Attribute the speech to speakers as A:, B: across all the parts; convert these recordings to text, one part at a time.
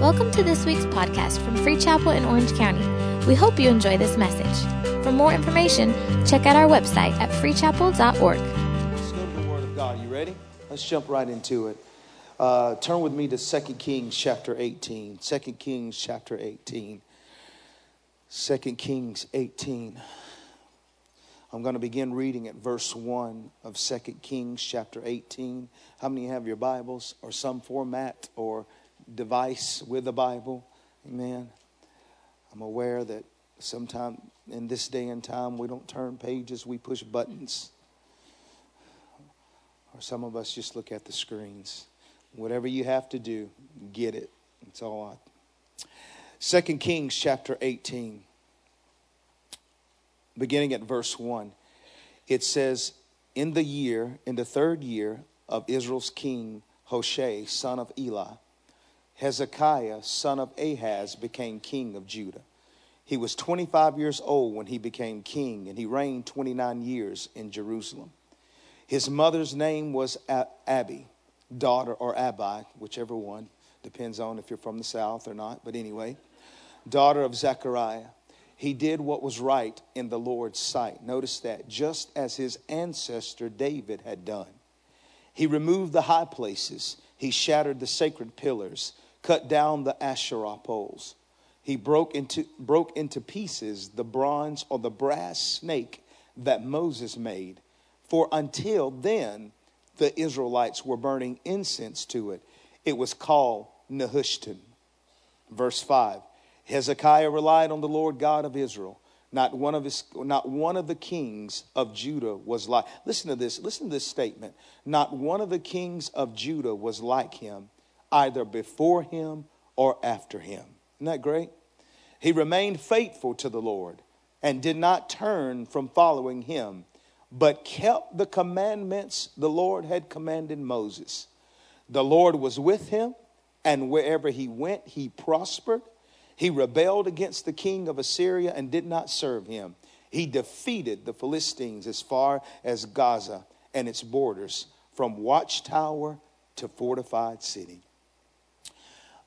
A: Welcome to this week's podcast from Free Chapel in Orange County. We hope you enjoy this message. For more information, check out our website at freechapel.org.
B: Let's go to the Word of God. You ready? Let's jump right into it. Uh, turn with me to 2 Kings chapter 18. 2 Kings chapter 18. 2 Kings 18. I'm going to begin reading at verse 1 of 2 Kings chapter 18. How many have your Bibles or some format or device with the Bible? Amen. I'm aware that sometime in this day and time we don't turn pages, we push buttons. Or some of us just look at the screens. Whatever you have to do, get it. It's all I. 2 Kings chapter 18 beginning at verse 1, it says, In the year, in the third year of Israel's king Hoshea, son of Elah, Hezekiah, son of Ahaz, became king of Judah. He was 25 years old when he became king, and he reigned 29 years in Jerusalem. His mother's name was Abi, daughter or Abi, whichever one, depends on if you're from the south or not, but anyway, daughter of Zechariah he did what was right in the Lord's sight. Notice that, just as his ancestor David had done. He removed the high places, he shattered the sacred pillars, cut down the Asherah poles. He broke into, broke into pieces the bronze or the brass snake that Moses made. For until then, the Israelites were burning incense to it. It was called Nehushtan. Verse 5 Hezekiah relied on the Lord God of Israel. Not one of his, not one of the kings of Judah was like. Listen to this. Listen to this statement. Not one of the kings of Judah was like him, either before him or after him. Isn't that great? He remained faithful to the Lord and did not turn from following him, but kept the commandments the Lord had commanded Moses. The Lord was with him, and wherever he went, he prospered. He rebelled against the king of Assyria and did not serve him. He defeated the Philistines as far as Gaza and its borders, from watchtower to fortified city.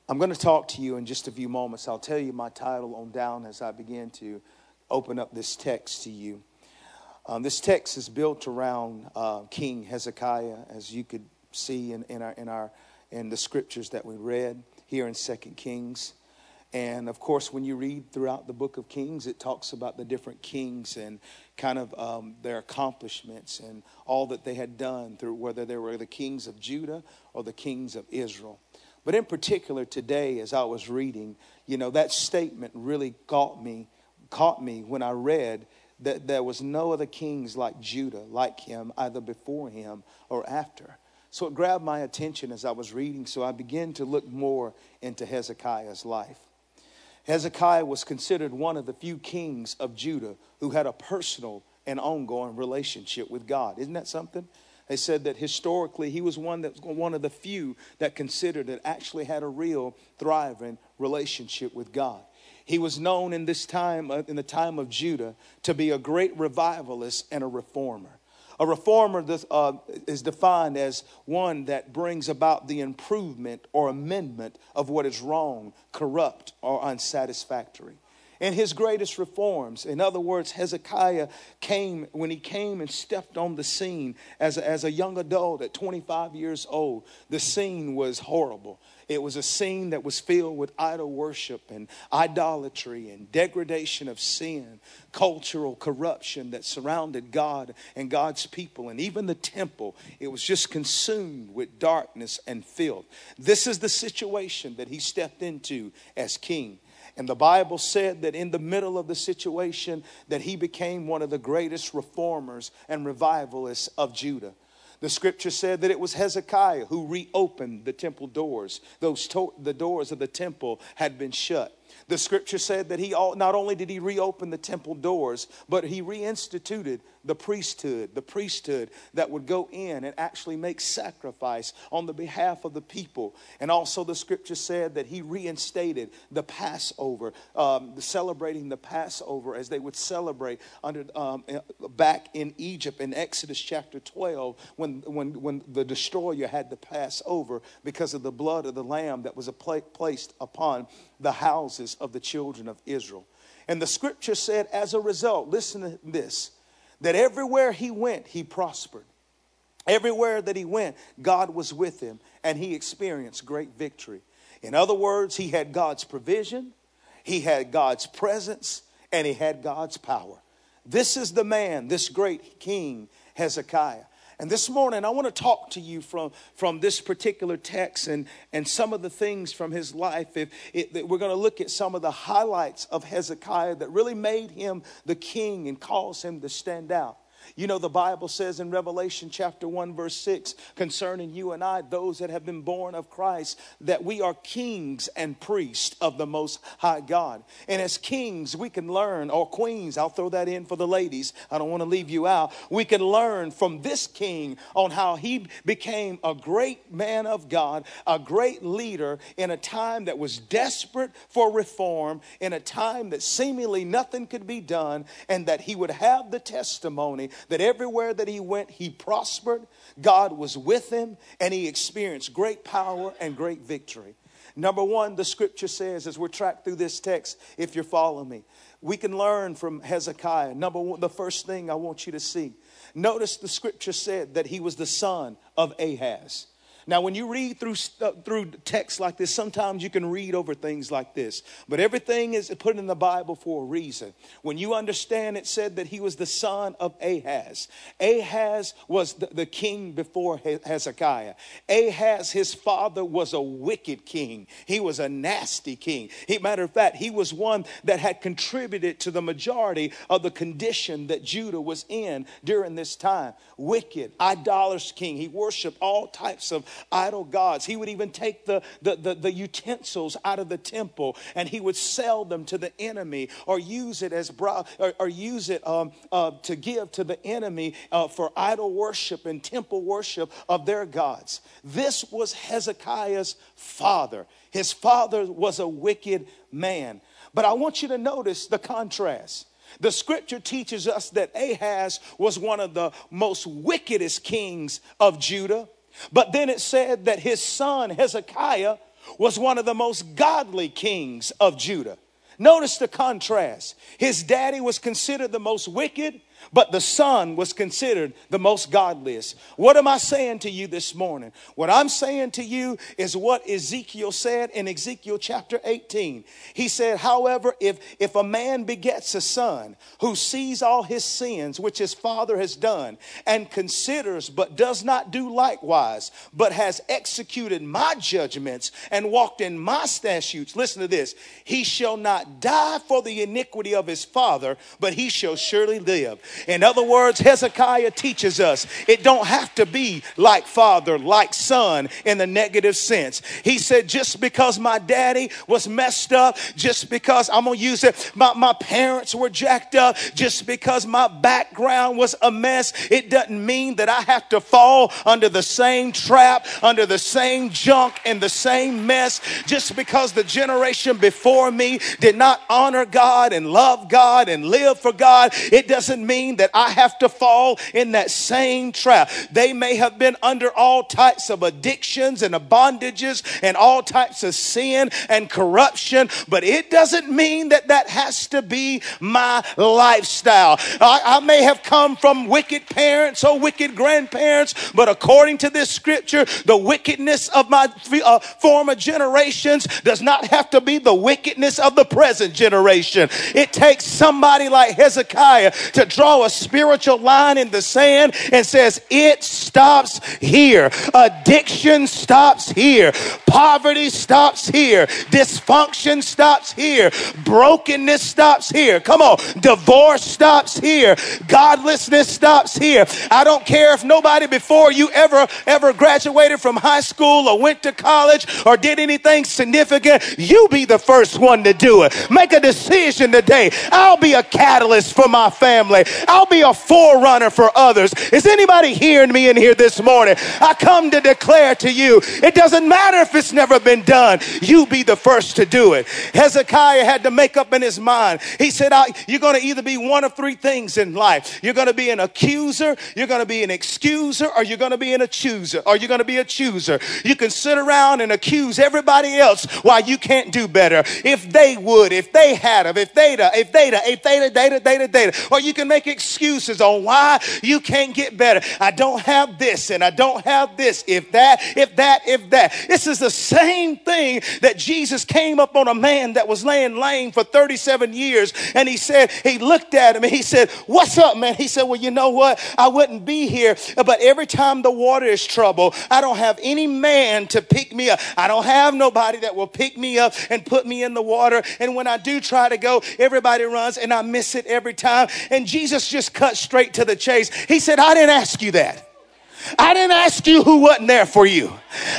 B: I'm going to talk to you in just a few moments. I'll tell you my title on down as I begin to open up this text to you. Um, this text is built around uh, King Hezekiah, as you could see in, in, our, in, our, in the scriptures that we read here in Second Kings. And of course, when you read throughout the book of Kings, it talks about the different kings and kind of um, their accomplishments and all that they had done through whether they were the kings of Judah or the kings of Israel. But in particular, today, as I was reading, you know, that statement really caught me, caught me when I read that there was no other kings like Judah, like him, either before him or after. So it grabbed my attention as I was reading, so I began to look more into Hezekiah's life. Hezekiah was considered one of the few kings of Judah who had a personal and ongoing relationship with God. Isn't that something? They said that historically he was one that one of the few that considered that actually had a real thriving relationship with God. He was known in this time, in the time of Judah, to be a great revivalist and a reformer. A reformer uh, is defined as one that brings about the improvement or amendment of what is wrong, corrupt, or unsatisfactory. In his greatest reforms, in other words, Hezekiah came, when he came and stepped on the scene as a, as a young adult at 25 years old, the scene was horrible. It was a scene that was filled with idol worship and idolatry and degradation of sin, cultural corruption that surrounded God and God's people, and even the temple. It was just consumed with darkness and filth. This is the situation that he stepped into as king. And the Bible said that in the middle of the situation that he became one of the greatest reformers and revivalists of Judah. The scripture said that it was Hezekiah who reopened the temple doors. Those to- the doors of the temple had been shut. The scripture said that he not only did he reopen the temple doors, but he reinstituted the priesthood, the priesthood that would go in and actually make sacrifice on the behalf of the people. And also, the scripture said that he reinstated the Passover, um, celebrating the Passover as they would celebrate under um, back in Egypt in Exodus chapter 12 when, when, when the destroyer had to pass over because of the blood of the lamb that was placed upon the houses of the children of Israel. And the scripture said, as a result, listen to this, that everywhere he went, he prospered. Everywhere that he went, God was with him and he experienced great victory. In other words, he had God's provision, he had God's presence, and he had God's power. This is the man, this great king, Hezekiah. And this morning, I want to talk to you from, from this particular text and, and some of the things from his life. If it, we're going to look at some of the highlights of Hezekiah that really made him the king and caused him to stand out. You know, the Bible says in Revelation chapter 1, verse 6, concerning you and I, those that have been born of Christ, that we are kings and priests of the Most High God. And as kings, we can learn, or queens, I'll throw that in for the ladies. I don't want to leave you out. We can learn from this king on how he became a great man of God, a great leader in a time that was desperate for reform, in a time that seemingly nothing could be done, and that he would have the testimony that everywhere that he went, he prospered, God was with him, and he experienced great power and great victory. Number one, the scripture says, as we're tracked through this text, if you're following me, we can learn from Hezekiah. Number one, the first thing I want you to see. Notice the scripture said that he was the son of Ahaz. Now, when you read through, uh, through texts like this, sometimes you can read over things like this. But everything is put in the Bible for a reason. When you understand, it said that he was the son of Ahaz. Ahaz was the, the king before Hezekiah. Ahaz, his father, was a wicked king. He was a nasty king. He, matter of fact, he was one that had contributed to the majority of the condition that Judah was in during this time. Wicked, idolatrous king. He worshiped all types of idol gods. He would even take the, the, the, the utensils out of the temple and he would sell them to the enemy or use it as bra- or, or use it um, uh, to give to the enemy uh, for idol worship and temple worship of their gods. This was Hezekiah's father. His father was a wicked man. But I want you to notice the contrast. The scripture teaches us that Ahaz was one of the most wickedest kings of Judah. But then it said that his son Hezekiah was one of the most godly kings of Judah. Notice the contrast. His daddy was considered the most wicked, but the son was considered the most godliest. What am I saying to you this morning? What I'm saying to you is what Ezekiel said in Ezekiel chapter 18. He said, however, if, if a man begets a son who sees all his sins, which his father has done, and considers but does not do likewise, but has executed my judgments and walked in my statutes, listen to this, he shall not die for the iniquity of his father, but he shall surely live. In other words, Hezekiah teaches us it don't have to be like father, like son in the negative sense. He said, just because my daddy was messed up, just because I'm gonna use it, my, my parents were jacked up, just because my background was a mess, it doesn't mean that I have to fall under the same trap, under the same junk, and the same mess. Just because the generation before me did not honor God and love God and live for God, it doesn't mean mean that I have to fall in that same trap. They may have been under all types of addictions and bondages and all types of sin and corruption, but it doesn't mean that that has to be my lifestyle. I, I may have come from wicked parents or wicked grandparents, but according to this scripture, the wickedness of my uh, former generations does not have to be the wickedness of the present generation. It takes somebody like Hezekiah to draw a spiritual line in the sand and says, it stops here. Addiction stops here. Poverty stops here. Dysfunction stops here. Brokenness stops here. Come on. Divorce stops here. Godlessness stops here. I don't care if nobody before you ever, ever graduated from high school or went to college or did anything significant. You be the first one to do it. Make a decision today. I'll be a catalyst for my family. I'll be a forerunner for others. Is anybody hearing me in here this morning? I come to declare to you, it doesn't matter if it's never been done. You be the first to do it. Hezekiah had to make up in his mind. He said, you're going to either be one of three things in life. You're going to be an accuser, you're going to be an excuser, or you're going to be an accuser, or you're going to be a chooser. You can sit around and accuse everybody else why you can't do better. If they would, if they had if they'd, if they'd, if they'd, data, data, data. Or you can make excuses on why you can't get better. I don't have this and I don't have this. If that, if that, if that. This is the same thing that Jesus came up on a man that was laying lame for 37 years. And he said, he looked at him and he said, What's up, man? He said, Well, you know what? I wouldn't be here, but every time the water is trouble, I don't have any man to pick me up. I don't have nobody that will pick me up and put me in the water. And when I do try to go, everybody runs and I miss it every time. And Jesus just cut straight to the chase. He said, I didn't ask you that. I didn't ask you who wasn't there for you.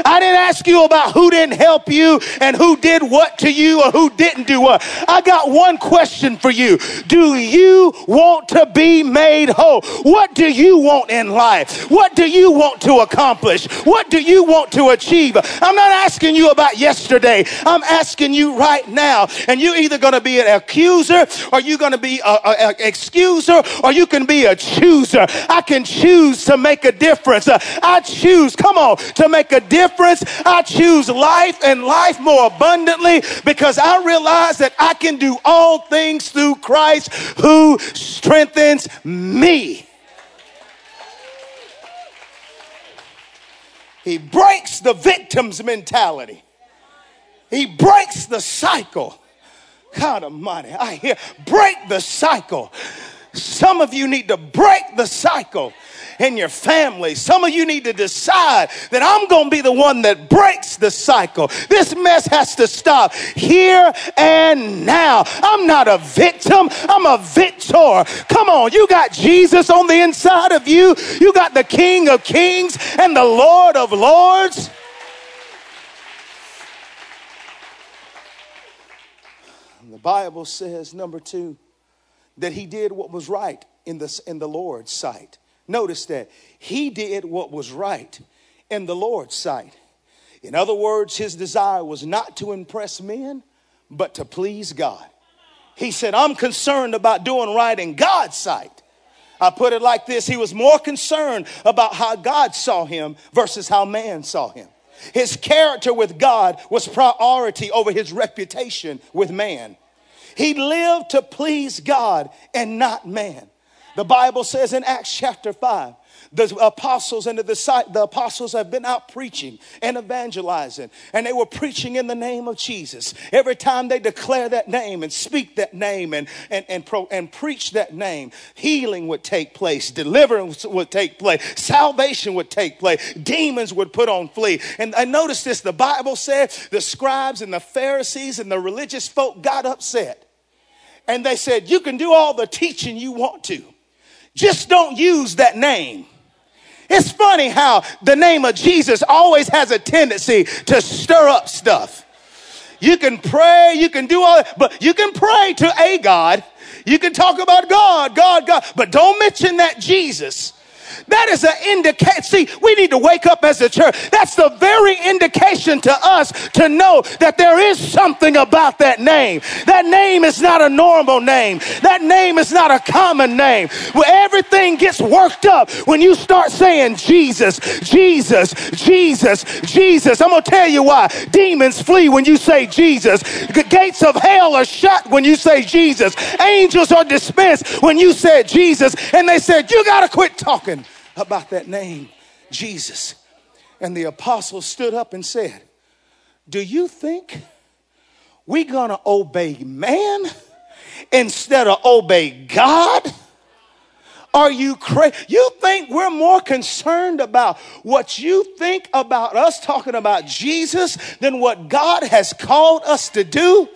B: I didn't ask you about who didn't help you and who did what to you or who didn't do what. I got one question for you. Do you want to be made whole? What do you want in life? What do you want to accomplish? What do you want to achieve? I'm not asking you about yesterday. I'm asking you right now. And you're either going to be an accuser or you're going to be an excuser or you can be a chooser. I can choose to make a difference. Uh, I choose, come on, to make a difference. I choose life and life more abundantly because I realize that I can do all things through Christ who strengthens me. He breaks the victim's mentality. He breaks the cycle. God Almighty, I hear break the cycle. Some of you need to break the cycle in your family. Some of you need to decide that I'm going to be the one that breaks the cycle. This mess has to stop here and now. I'm not a victim, I'm a victor. Come on, you got Jesus on the inside of you, you got the King of Kings and the Lord of Lords. The Bible says, number two, that he did what was right in the, in the Lord's sight. Notice that he did what was right in the Lord's sight. In other words, his desire was not to impress men, but to please God. He said, I'm concerned about doing right in God's sight. I put it like this He was more concerned about how God saw him versus how man saw him. His character with God was priority over his reputation with man. He lived to please God and not man. The Bible says in Acts chapter 5, the apostles and the, the apostles have been out preaching and evangelizing, and they were preaching in the name of Jesus. Every time they declare that name and speak that name and, and, and, pro, and preach that name, healing would take place, deliverance would take place, salvation would take place, demons would put on flee. And I noticed this the Bible said the scribes and the Pharisees and the religious folk got upset. And they said, You can do all the teaching you want to just don't use that name. It's funny how the name of Jesus always has a tendency to stir up stuff. You can pray, you can do all that, but you can pray to a God. You can talk about God, God, God, but don't mention that Jesus. That is an indication. See, we need to wake up as a church. That's the very indication to us to know that there is something about that name. That name is not a normal name. That name is not a common name. Where everything gets worked up when you start saying Jesus, Jesus, Jesus, Jesus. I'm to tell you why. Demons flee when you say Jesus. The gates of hell are shut when you say Jesus. Angels are dismissed when you said Jesus. And they said, You got to quit talking about that name, Jesus. And the apostles stood up and said, Do you think we're gonna obey man instead of obey God? Are you crazy? You think we're more concerned about what you think about us talking about Jesus than what God has called us to do?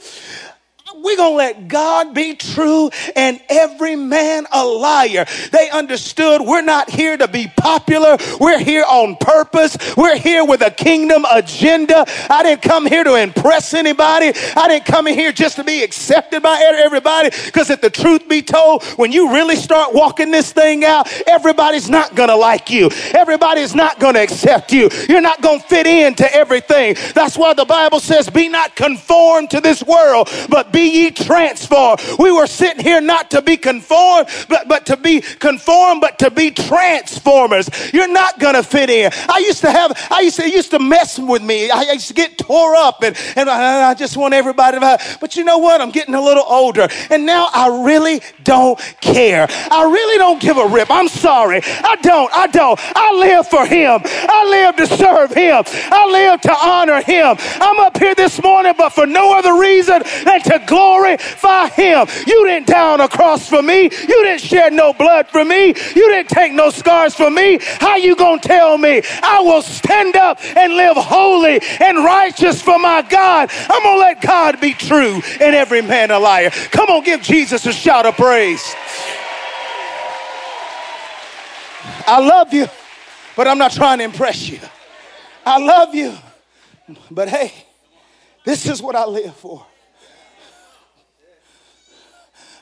B: We're going to let God be true and every man a liar. They understood we're not here to be popular. We're here on purpose. We're here with a kingdom agenda. I didn't come here to impress anybody. I didn't come in here just to be accepted by everybody. Because if the truth be told, when you really start walking this thing out, everybody's not going to like you. Everybody's not going to accept you. You're not going to fit into everything. That's why the Bible says, be not conformed to this world, but be ye transformed. We were sitting here not to be conformed, but, but to be conformed, but to be transformers. You're not going to fit in. I used to have, I used to, used to mess with me. I used to get tore up and, and I, I just want everybody to, but you know what? I'm getting a little older and now I really don't care. I really don't give a rip. I'm sorry. I don't. I don't. I live for him. I live to serve him. I live to honor him. I'm up here this morning, but for no other reason than to glorify him. You didn't die on a cross for me. You didn't shed no blood for me. You didn't take no scars for me. How you gonna tell me I will stand up and live holy and righteous for my God? I'm gonna let God be true and every man a liar. Come on, give Jesus a shout of praise. I love you, but I'm not trying to impress you. I love you, but hey, this is what I live for.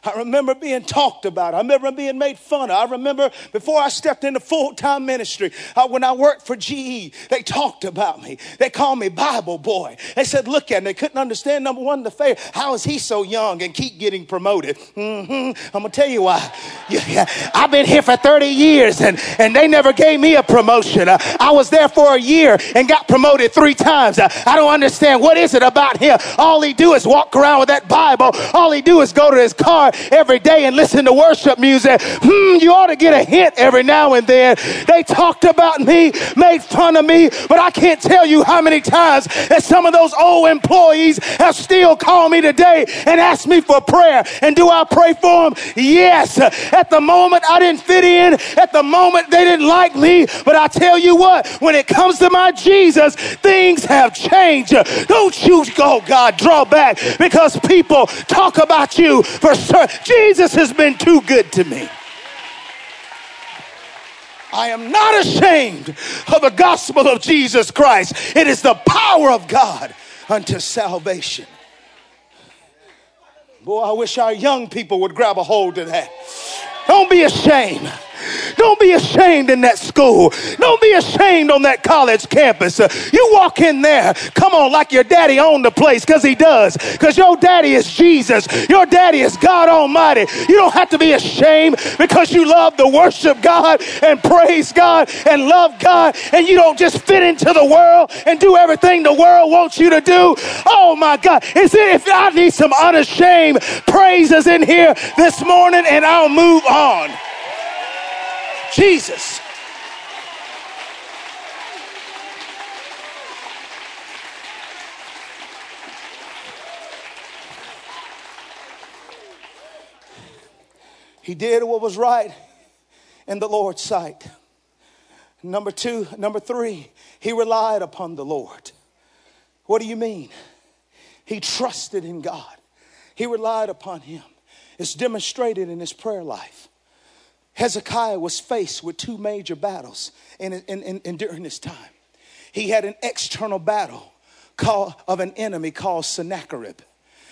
B: I remember being talked about. I remember being made fun of. I remember before I stepped into full time ministry, uh, when I worked for GE, they talked about me. They called me Bible boy. They said, look at him. They couldn't understand, number one, the faith. How is he so young and keep getting promoted? Mm-hmm. I'm going to tell you why. Yeah, yeah. I've been here for 30 years and, and they never gave me a promotion. Uh, I was there for a year and got promoted three times. Uh, I don't understand. What is it about him? All he do is walk around with that Bible. All he do is go to his car every day and listen to worship music. Hmm, you ought to get a hint every now and then. They talked about me, made fun of me, but I can't tell you how many times that some of those old employees have still called me today and asked me for prayer. And do I pray for them? Yes. At the moment, I didn't fit in. At the moment, they didn't like me. But I tell you what, when it comes to my Jesus, things have changed. Don't you go, God, draw back because people talk about you for Jesus has been too good to me. I am not ashamed of the gospel of Jesus Christ. It is the power of God unto salvation. Boy, I wish our young people would grab a hold of that. Don't be ashamed. Don't be ashamed in that school. Don't be ashamed on that college campus. Uh, you walk in there, come on, like your daddy owned the place, because he does. Because your daddy is Jesus. Your daddy is God Almighty. You don't have to be ashamed because you love to worship God and praise God and love God, and you don't just fit into the world and do everything the world wants you to do. Oh my God. Is it if I need some unashamed praises in here this morning and I'll move on. Jesus. He did what was right in the Lord's sight. Number two, number three, he relied upon the Lord. What do you mean? He trusted in God. He relied upon him. It's demonstrated in his prayer life. Hezekiah was faced with two major battles in, in, in, in during this time. He had an external battle called, of an enemy called Sennacherib.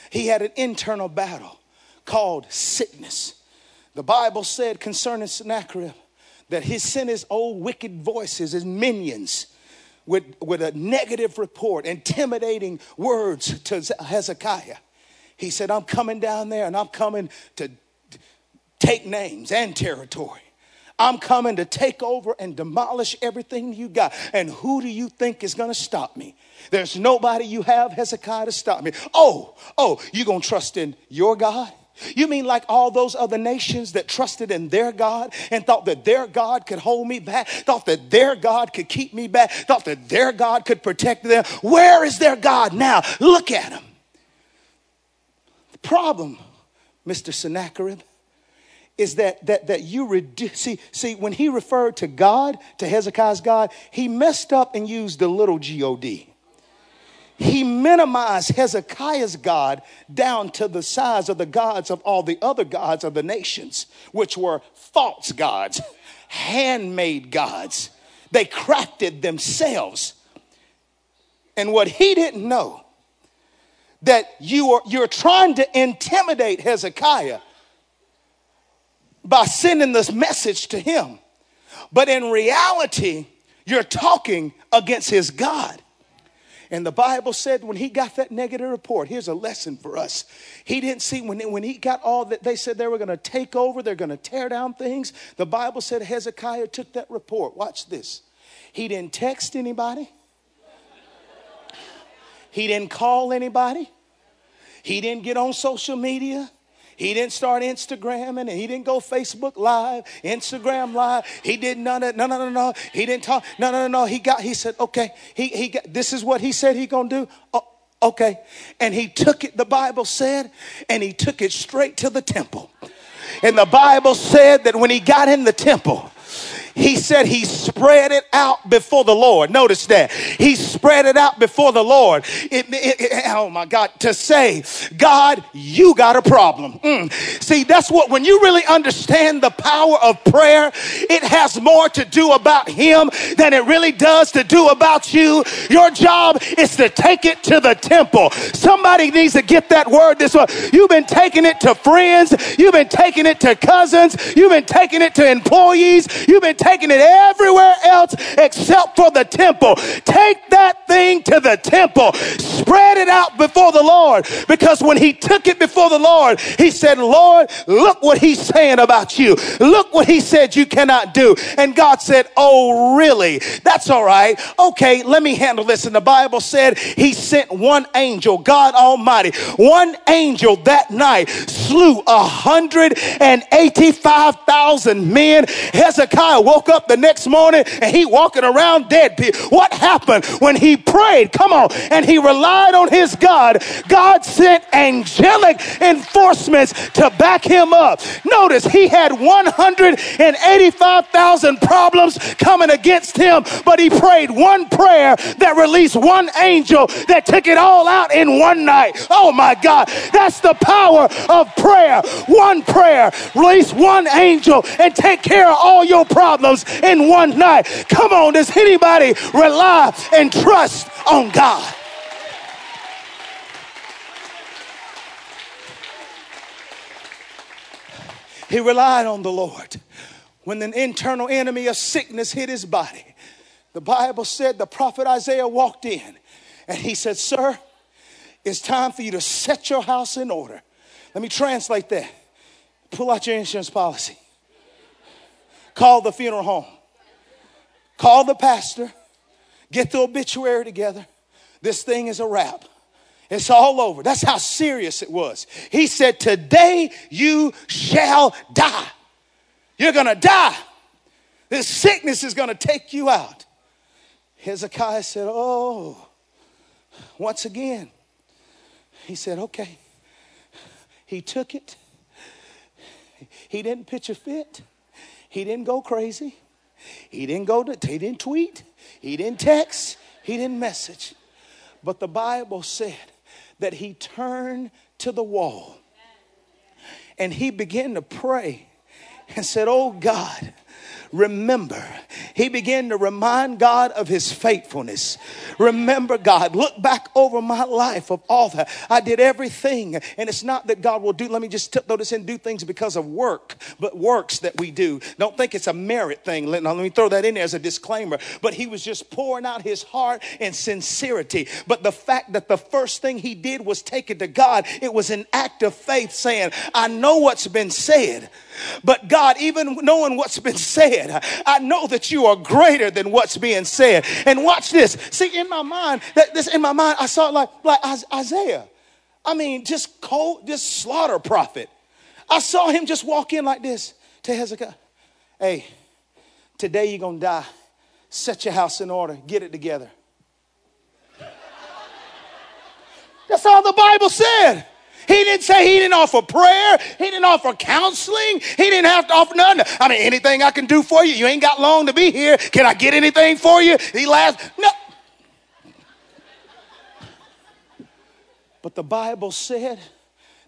B: He had an internal battle called sickness. The Bible said concerning Sennacherib that he sent his old wicked voices, his minions, with, with a negative report, intimidating words to Hezekiah. He said, I'm coming down there and I'm coming to take names and territory. I'm coming to take over and demolish everything you got. And who do you think is going to stop me? There's nobody you have, Hezekiah, to stop me. Oh, oh, you going to trust in your God? You mean like all those other nations that trusted in their God and thought that their God could hold me back, thought that their God could keep me back, thought that their God could protect them? Where is their God now? Look at him. The problem, Mr. Sennacherib, is that that that you reduce see see when he referred to God to Hezekiah's God, he messed up and used the little God. He minimized Hezekiah's God down to the size of the gods of all the other gods of the nations, which were false gods, handmade gods. They crafted themselves. And what he didn't know that you are you're trying to intimidate Hezekiah by sending this message to him. But in reality, you're talking against his God. And the Bible said when he got that negative report, here's a lesson for us. He didn't see when, when he got all that they said they were going to take over, they're going to tear down things. The Bible said Hezekiah took that report. Watch this. He didn't text anybody, he didn't call anybody, he didn't get on social media. He didn't start Instagram and he didn't go Facebook Live, Instagram Live. He did none of no no no no. He didn't talk. No no no no. He got. He said, okay. He he got. This is what he said he gonna do. Oh, okay. And he took it. The Bible said, and he took it straight to the temple. And the Bible said that when he got in the temple, he said he spread it out before the Lord. Notice that. He spread it out before the Lord. It, it, it, oh my God, to say, God, you got a problem. Mm. See, that's what, when you really understand the power of prayer, it has more to do about Him than it really does to do about you. Your job is to take it to the temple. Somebody needs to get that word this way. You've been taking it to friends, you've been taking it to cousins, you've been taking it to employees, you've been taking it everywhere else except for the temple. Take that thing to the temple. Spread it out before the Lord. Because when he took it before the Lord, he said, Lord, look what he's saying about you. Look what he said you cannot do. And God said, Oh, really? That's all right. Okay, let me handle this. And the Bible said he sent one angel, God Almighty, one angel that night slew a hundred and eighty-five thousand men. Hezekiah woke up the next morning and he walking around dead. What happened when he prayed? Come on. And he relied on his God. God sent angelic enforcements to back him up. Notice he had 185,000 problems coming against him, but he prayed one prayer that released one angel that took it all out in one night. Oh my God. That's the power of prayer. One prayer, release one angel and take care of all your problems problems in one night. Come on, does anybody rely and trust on God? He relied on the Lord. When an internal enemy of sickness hit his body, the Bible said the prophet Isaiah walked in and he said, Sir, it's time for you to set your house in order. Let me translate that. Pull out your insurance policy. Call the funeral home. Call the pastor. Get the obituary together. This thing is a wrap. It's all over. That's how serious it was. He said, Today you shall die. You're going to die. This sickness is going to take you out. Hezekiah said, Oh, once again. He said, Okay. He took it. He didn't pitch a fit. He didn't go crazy. He didn't go to, he didn't tweet. He didn't text. He didn't message. But the Bible said that he turned to the wall and he began to pray and said, Oh God, remember. He began to remind God of his faithfulness. Remember, God, look back over my life of all that. I did everything. And it's not that God will do, let me just throw this in, do things because of work, but works that we do. Don't think it's a merit thing. Let, let me throw that in there as a disclaimer. But he was just pouring out his heart in sincerity. But the fact that the first thing he did was take it to God, it was an act of faith saying, I know what's been said, but God, even knowing what's been said, I know that you are greater than what's being said. And watch this. See, in my mind, that this in my mind, I saw like like Isaiah. I mean, just cold, just slaughter prophet. I saw him just walk in like this to Hezekiah. Hey, today you're gonna die. Set your house in order, get it together. That's all the Bible said. He didn't say he didn't offer prayer. He didn't offer counseling. He didn't have to offer nothing. I mean, anything I can do for you. You ain't got long to be here. Can I get anything for you? He laughed. No. But the Bible said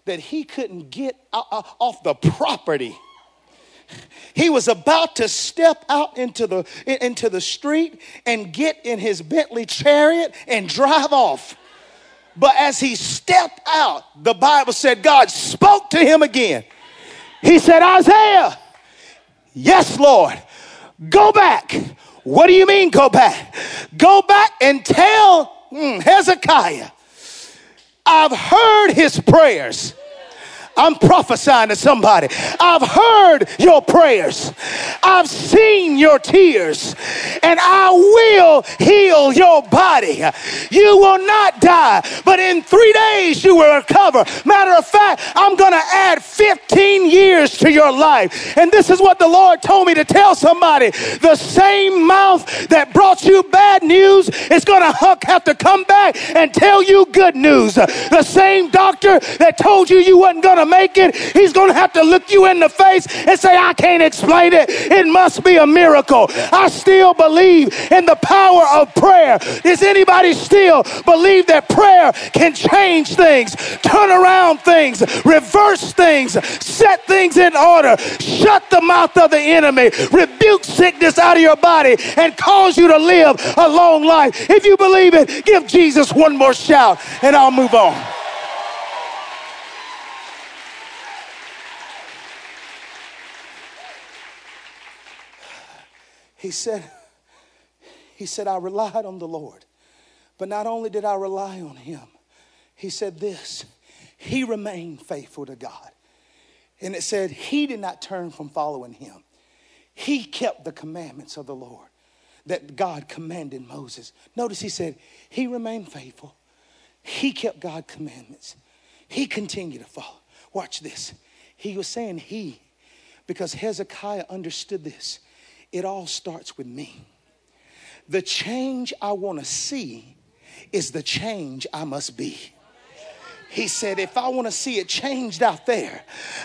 B: that he couldn't get off the property. He was about to step out into the, into the street and get in his Bentley chariot and drive off. But as he stepped out, the Bible said God spoke to him again. He said, Isaiah, yes, Lord, go back. What do you mean, go back? Go back and tell hmm, Hezekiah, I've heard his prayers. I'm prophesying to somebody. I've heard your prayers. I've seen your tears and I will heal your body. You will not die, but in three days you will recover. Matter of fact, I'm going to add 15 years to your life. And this is what the Lord told me to tell somebody. The same mouth that brought you bad news is going to have to come back and tell you good news. The same doctor that told you you wasn't going to make it, he's going to have to look you in the face and say, I can't explain it. It must be a miracle. I still believe in the power of prayer. Does anybody still believe that prayer can change things, turn around things, reverse things, set things in order, shut the mouth of the enemy, rebuke sickness out of your body, and cause you to live a long life? If you believe it, give Jesus one more shout and I'll move on. He said, he said, I relied on the Lord. But not only did I rely on him, he said this, he remained faithful to God. And it said, he did not turn from following him. He kept the commandments of the Lord that God commanded Moses. Notice he said, he remained faithful. He kept God's commandments. He continued to follow. Watch this. He was saying he because Hezekiah understood this. It all starts with me. The change I want to see is the change I must be. He said, if I want to see it changed out there,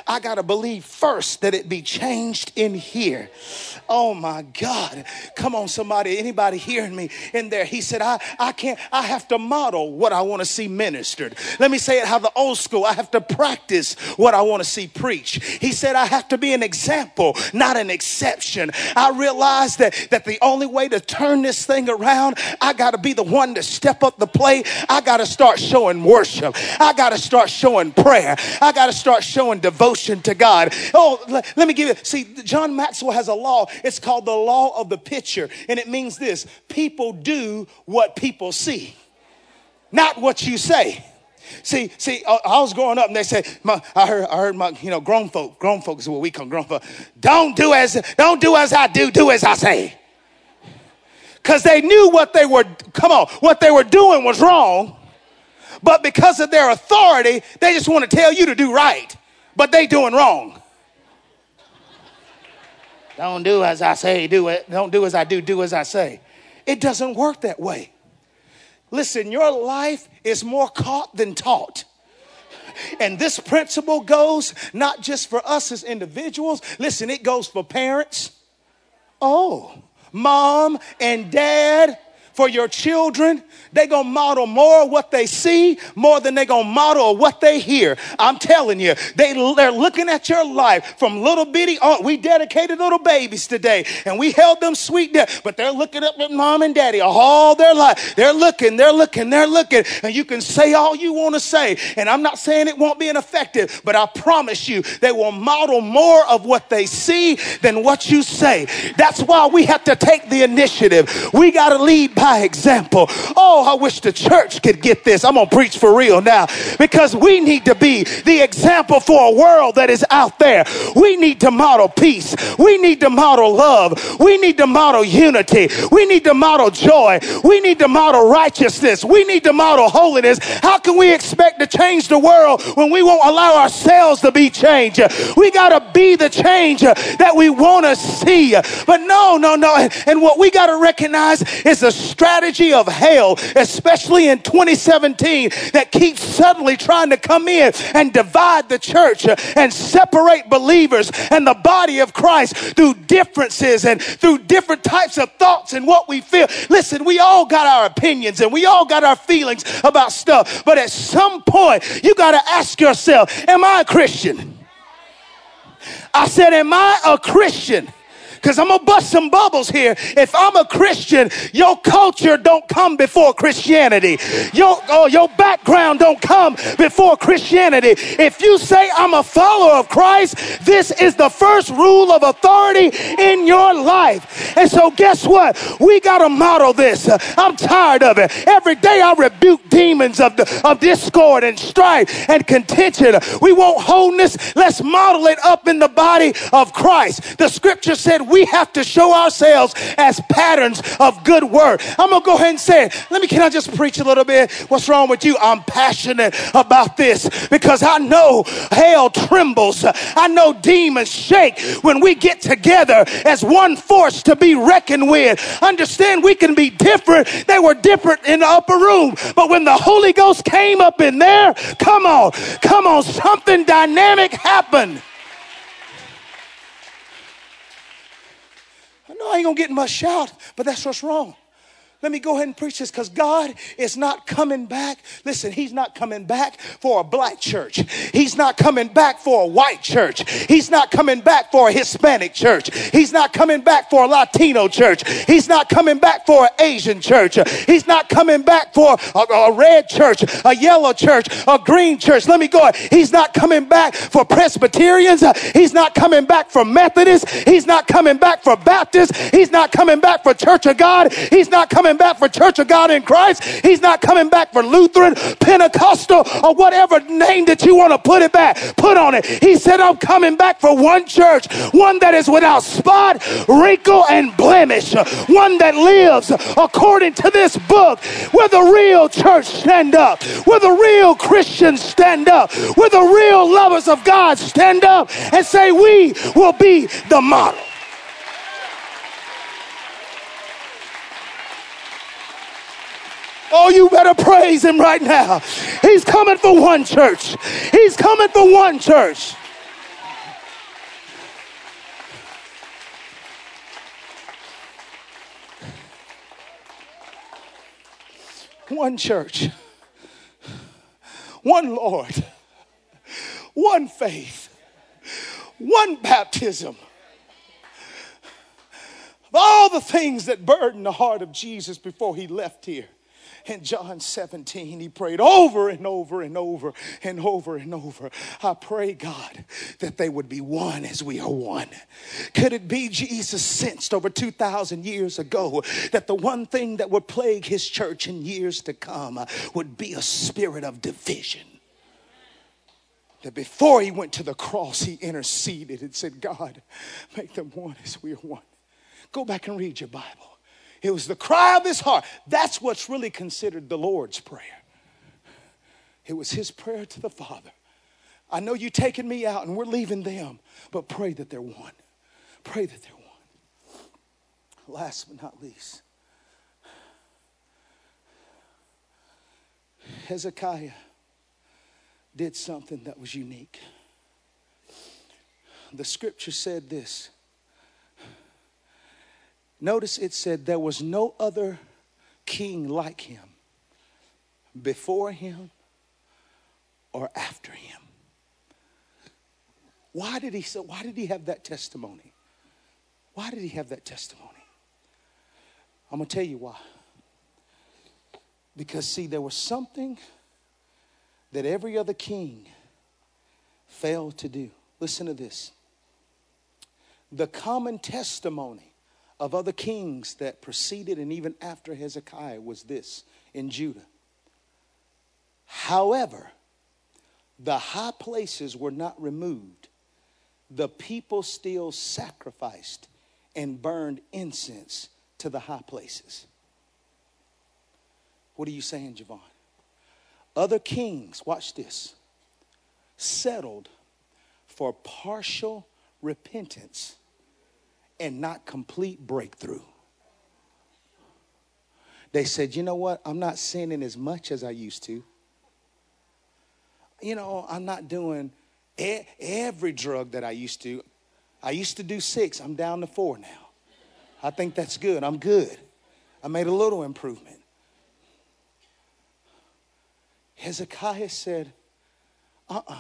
B: I got to believe first that it be changed in here. Oh my God. Come on, somebody, anybody hearing me in there? He said, I, I can't, I have to model what I want to see ministered. Let me say it how the old school, I have to practice what I want to see preached. He said, I have to be an example, not an exception. I realized that, that the only way to turn this thing around, I got to be the one to step up the plate. I got to start showing worship. I I got to start showing prayer. I got to start showing devotion to God. Oh, let, let me give you, see, John Maxwell has a law. It's called the law of the picture. And it means this people do what people see, not what you say. See, see, uh, I was growing up and they said, my, I heard, I heard my, you know, grown folk, grown folks is what we call grown folk. Don't do as, don't do as I do, do as I say. Cause they knew what they were, come on, what they were doing was wrong. But because of their authority, they just want to tell you to do right, but they doing wrong. Don't do as I say, do it. Don't do as I do, do as I say. It doesn't work that way. Listen, your life is more caught than taught. And this principle goes not just for us as individuals, listen, it goes for parents. Oh, mom and dad, for your children, they gonna model more of what they see more than they gonna model what they hear. I'm telling you, they, they're looking at your life from little bitty, oh, we dedicated little babies today and we held them sweet, but they're looking up at mom and daddy all their life. They're looking, they're looking, they're looking, and you can say all you wanna say. And I'm not saying it won't be ineffective, but I promise you, they will model more of what they see than what you say. That's why we have to take the initiative. We gotta lead by example. Oh, I wish the church could get this. I'm going to preach for real now because we need to be the example for a world that is out there. We need to model peace. We need to model love. We need to model unity. We need to model joy. We need to model righteousness. We need to model holiness. How can we expect to change the world when we won't allow ourselves to be changed? We got to be the change that we want to see. But no, no, no. And what we got to recognize is the strategy of hell, especially in 2017, that keeps suddenly trying to come in and divide the church and separate believers and the body of Christ through differences and through different types of thoughts and what we feel. Listen, we all got our opinions and we all got our feelings about stuff, but at some point, you got to ask yourself, Am I a Christian? I said, Am I a Christian? Because I'm gonna bust some bubbles here. If I'm a Christian, your culture don't come before Christianity. Your oh, your background don't come before Christianity. If you say I'm a follower of Christ, this is the first rule of authority in your life. And so guess what? We gotta model this. I'm tired of it. Every day I rebuke demons of the, of discord and strife and contention. We want wholeness. Let's model it up in the body of Christ. The scripture said we have to show ourselves as patterns of good work. I'm to go ahead and say it. Let me, can I just preach a little bit? What's wrong with you? I'm passionate about this because I know hell trembles. I know demons shake when we get together as one force to be reckoned with. Understand we can be different. They were different in the upper room, but when the Holy Ghost came up in there, come on, come on, something dynamic happened. No, I ain't gonna get much shout, but that's what's wrong. Let me go ahead and preach this because God is not coming back. Listen, He's not coming back for a black church. He's not coming back for a white church. He's not coming back for a Hispanic church. He's not coming back for a Latino church. He's not coming back for an Asian church. He's not coming back for a, a red church, a yellow church, a green church. Let me go. Ahead. He's not coming back for Presbyterians. He's not coming back for Methodists. He's not coming back for Baptists. He's not coming back for Church of God. He's not coming coming back for Church of God in Christ. He's not coming back for Lutheran, Pentecostal, or whatever name that you want to put it back, put on it. He said, I'm coming back for one church, one that is without spot, wrinkle, and blemish, one that lives according to this book, where the real church stand up, where the real Christians stand up, where the real lovers of God stand up and say, We will be the model. Oh, you better praise him right now. He's coming for one church. He's coming for one church. One church, one Lord, one faith, one baptism. All the things that burdened the heart of Jesus before he left here, in John 17, he prayed over and over and over and over and over. I pray, God, that they would be one as we are one. Could it be Jesus sensed over 2,000 years ago that the one thing that would plague his church in years to come would be a spirit of division? that before he went to the cross, he interceded and said, God, make them one as we are one. Go back and read your Bible. It was the cry of his heart. That's what's really considered the Lord's Prayer. It was his prayer to the Father. I know you're taking me out and we're leaving them, but pray that they're one. Pray that they're one. Last but not least, Hezekiah did something that was unique. The scripture said this Notice it said there was no other king like him before him or after him. Why did he say, why did he have that testimony? Why did he have that testimony? I'm going to tell you why. Because see there was something that every other king failed to do. Listen to this. The common testimony of other kings that preceded and even after Hezekiah was this in Judah. However, the high places were not removed. The people still sacrificed and burned incense to the high places. What are you saying, Javon? Other kings, watch this, settled for partial repentance and not complete breakthrough. They said, you know what? I'm not sinning as much as I used to. You know, I'm not doing every drug that I used to. I used to do six, I'm down to four now. I think that's good. I'm good. I made a little improvement. Hezekiah said, uh uh-uh, uh,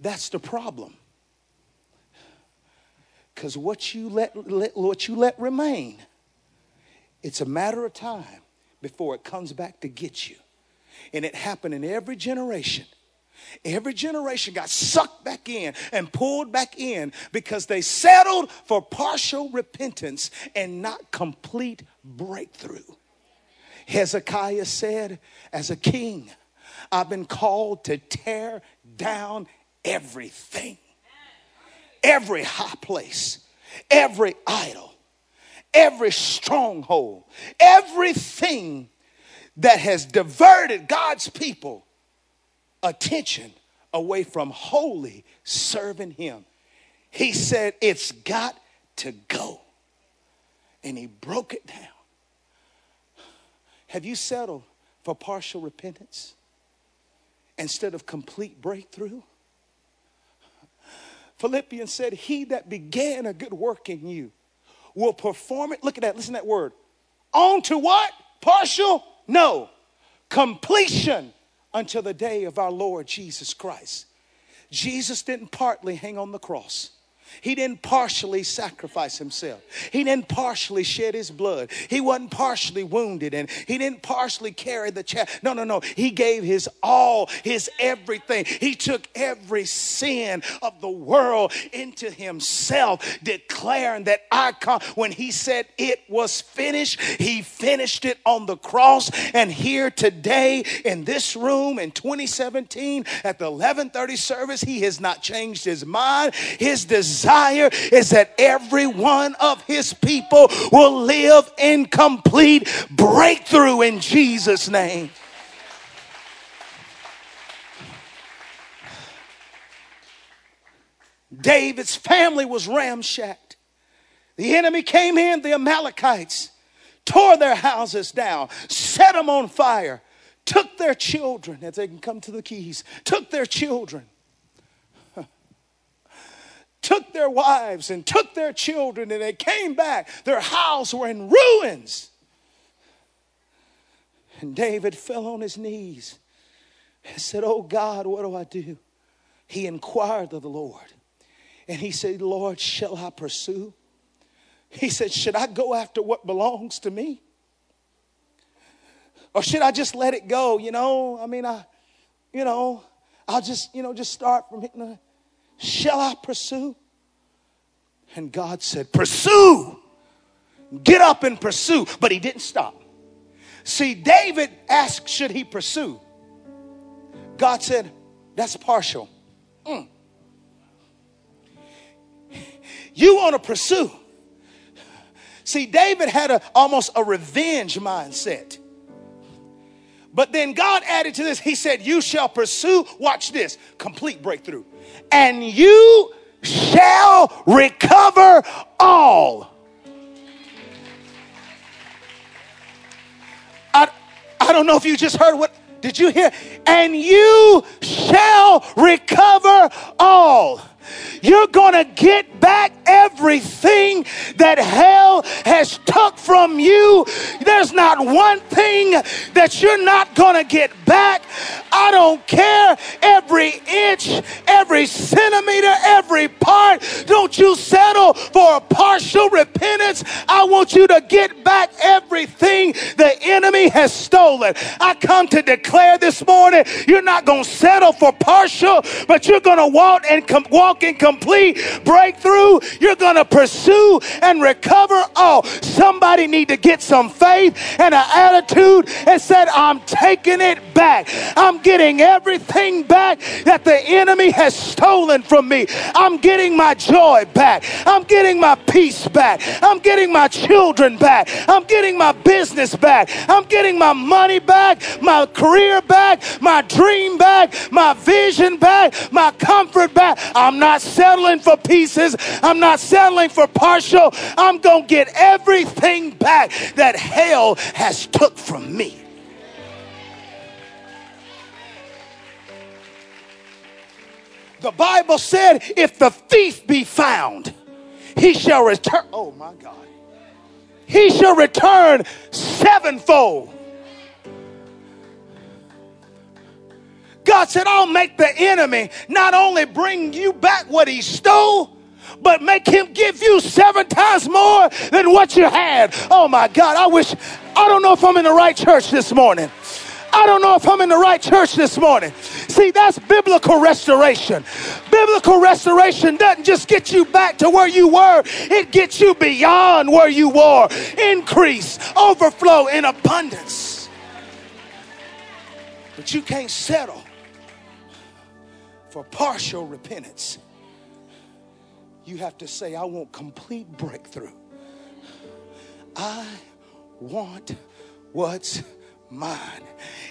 B: that's the problem. Because what you let, let, what you let remain, it's a matter of time before it comes back to get you. And it happened in every generation. Every generation got sucked back in and pulled back in because they settled for partial repentance and not complete breakthrough. Hezekiah said, as a king, I've been called to tear down everything, every high place, every idol, every stronghold, everything that has diverted God's people attention away from wholly serving Him. He said, It's got to go. And He broke it down. Have you settled for partial repentance instead of complete breakthrough? Philippians said, He that began a good work in you will perform it. Look at that, listen to that word. On to what? Partial? No. Completion until the day of our Lord Jesus Christ. Jesus didn't partly hang on the cross. He didn't partially sacrifice himself. He didn't partially shed his blood. He wasn't partially wounded and he didn't partially carry the chair. No, no, no. He gave his all, his everything. He took every sin of the world into himself, declaring that I come. When he said it was finished, he finished it on the cross. And here today in this room in 2017 at the 1130 service, he has not changed his mind. His desire desire is that every one of his people will live in complete breakthrough in Jesus' name. David's family was ramshacked. The enemy came in, the Amalekites, tore their houses down, set them on fire, took their children, as they can come to the keys, took their children took their wives and took their children and they came back. Their house were in ruins. And David fell on his knees and said, Oh God, what do I do? He inquired of the Lord. And he said, Lord, shall I pursue? He said, Should I go after what belongs to me? Or should I just let it go? You know, I mean, I, you know, I'll just, you know, just start from hitting Shall I pursue? And God said, Pursue. Get up and pursue. But he didn't stop. See, David asked, Should he pursue? God said, That's partial. Mm. You want to pursue. See, David had a, almost a revenge mindset. But then God added to this, He said, You shall pursue, watch this, complete breakthrough and you shall recover all. I, I don't know if you just heard what did you hear? And you shall recover all. You're going to get back everything that hell has took from you. There's not one thing that you're not going to get back. I don't care every inch, every centimeter, every part. Don't you settle for a partial repentance. I want you to get back everything the enemy has stolen. I come to declare this morning you're not going to settle for partial, but you're going to walk and com- walk in complete breakthrough. You're going to pursue and recover all. Somebody need to get some faith and an attitude and said, I'm taking it back. I'm getting everything back that the enemy has stolen from me. I'm getting my joy back. I'm getting my peace back. I'm getting my children back. I'm getting my business back. I'm getting my money back, my career back, my dream back, my vision back, my comfort back. I'm not settling for pieces. I'm not settling for partial. I'm going to get everything back that hell has took from me. The Bible said, if the thief be found, he shall return. Oh my God. He shall return sevenfold. God said, I'll make the enemy not only bring you back what he stole, but make him give you seven times more than what you had. Oh my God, I wish, I don't know if I'm in the right church this morning. I don't know if I'm in the right church this morning. See, that's biblical restoration. Biblical restoration doesn't just get you back to where you were, it gets you beyond where you were. Increase, overflow, in abundance. But you can't settle for partial repentance. You have to say, I want complete breakthrough. I want what's mine.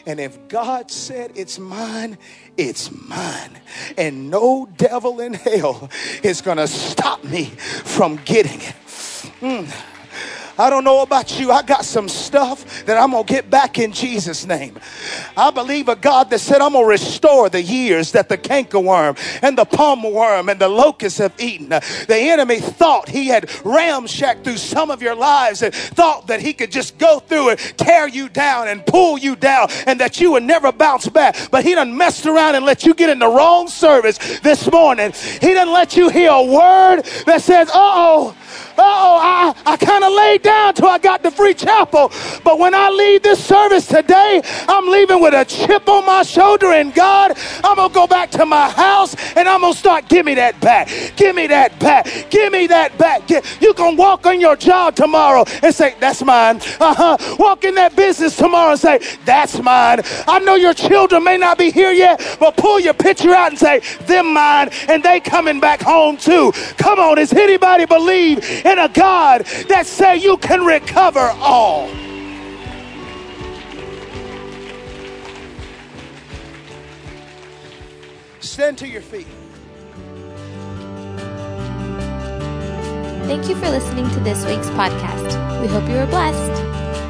B: And if God said it's mine, it's mine. And no devil in hell is going to stop me from getting it. Mm. I don't know about you. I got some stuff that I'm going to get back in Jesus' name. I believe a God that said, I'm going to restore the years that the cankerworm and the palm worm and the locust have eaten. The enemy thought he had ramshacked through some of your lives and thought that he could just go through and tear you down and pull you down and that you would never bounce back. But he done messed around and let you get in the wrong service this morning. He done let you hear a word that says, uh oh, oh, I, I kind of laid down till I got to Free Chapel. But when I leave this service today, I'm leaving with a chip on my shoulder. And God, I'm going to go back to my house and I'm going to start, give me that back. Give me that back. Give me that back. You can walk on your job tomorrow and say, that's mine. Uh-huh. Walk in that business tomorrow and say, that's mine. I know your children may not be here yet, but pull your picture out and say, them mine. And they coming back home too. Come on. Does anybody believe in a God that say you can recover all. Stand to your feet.
A: Thank you for listening to this week's podcast. We hope you were blessed.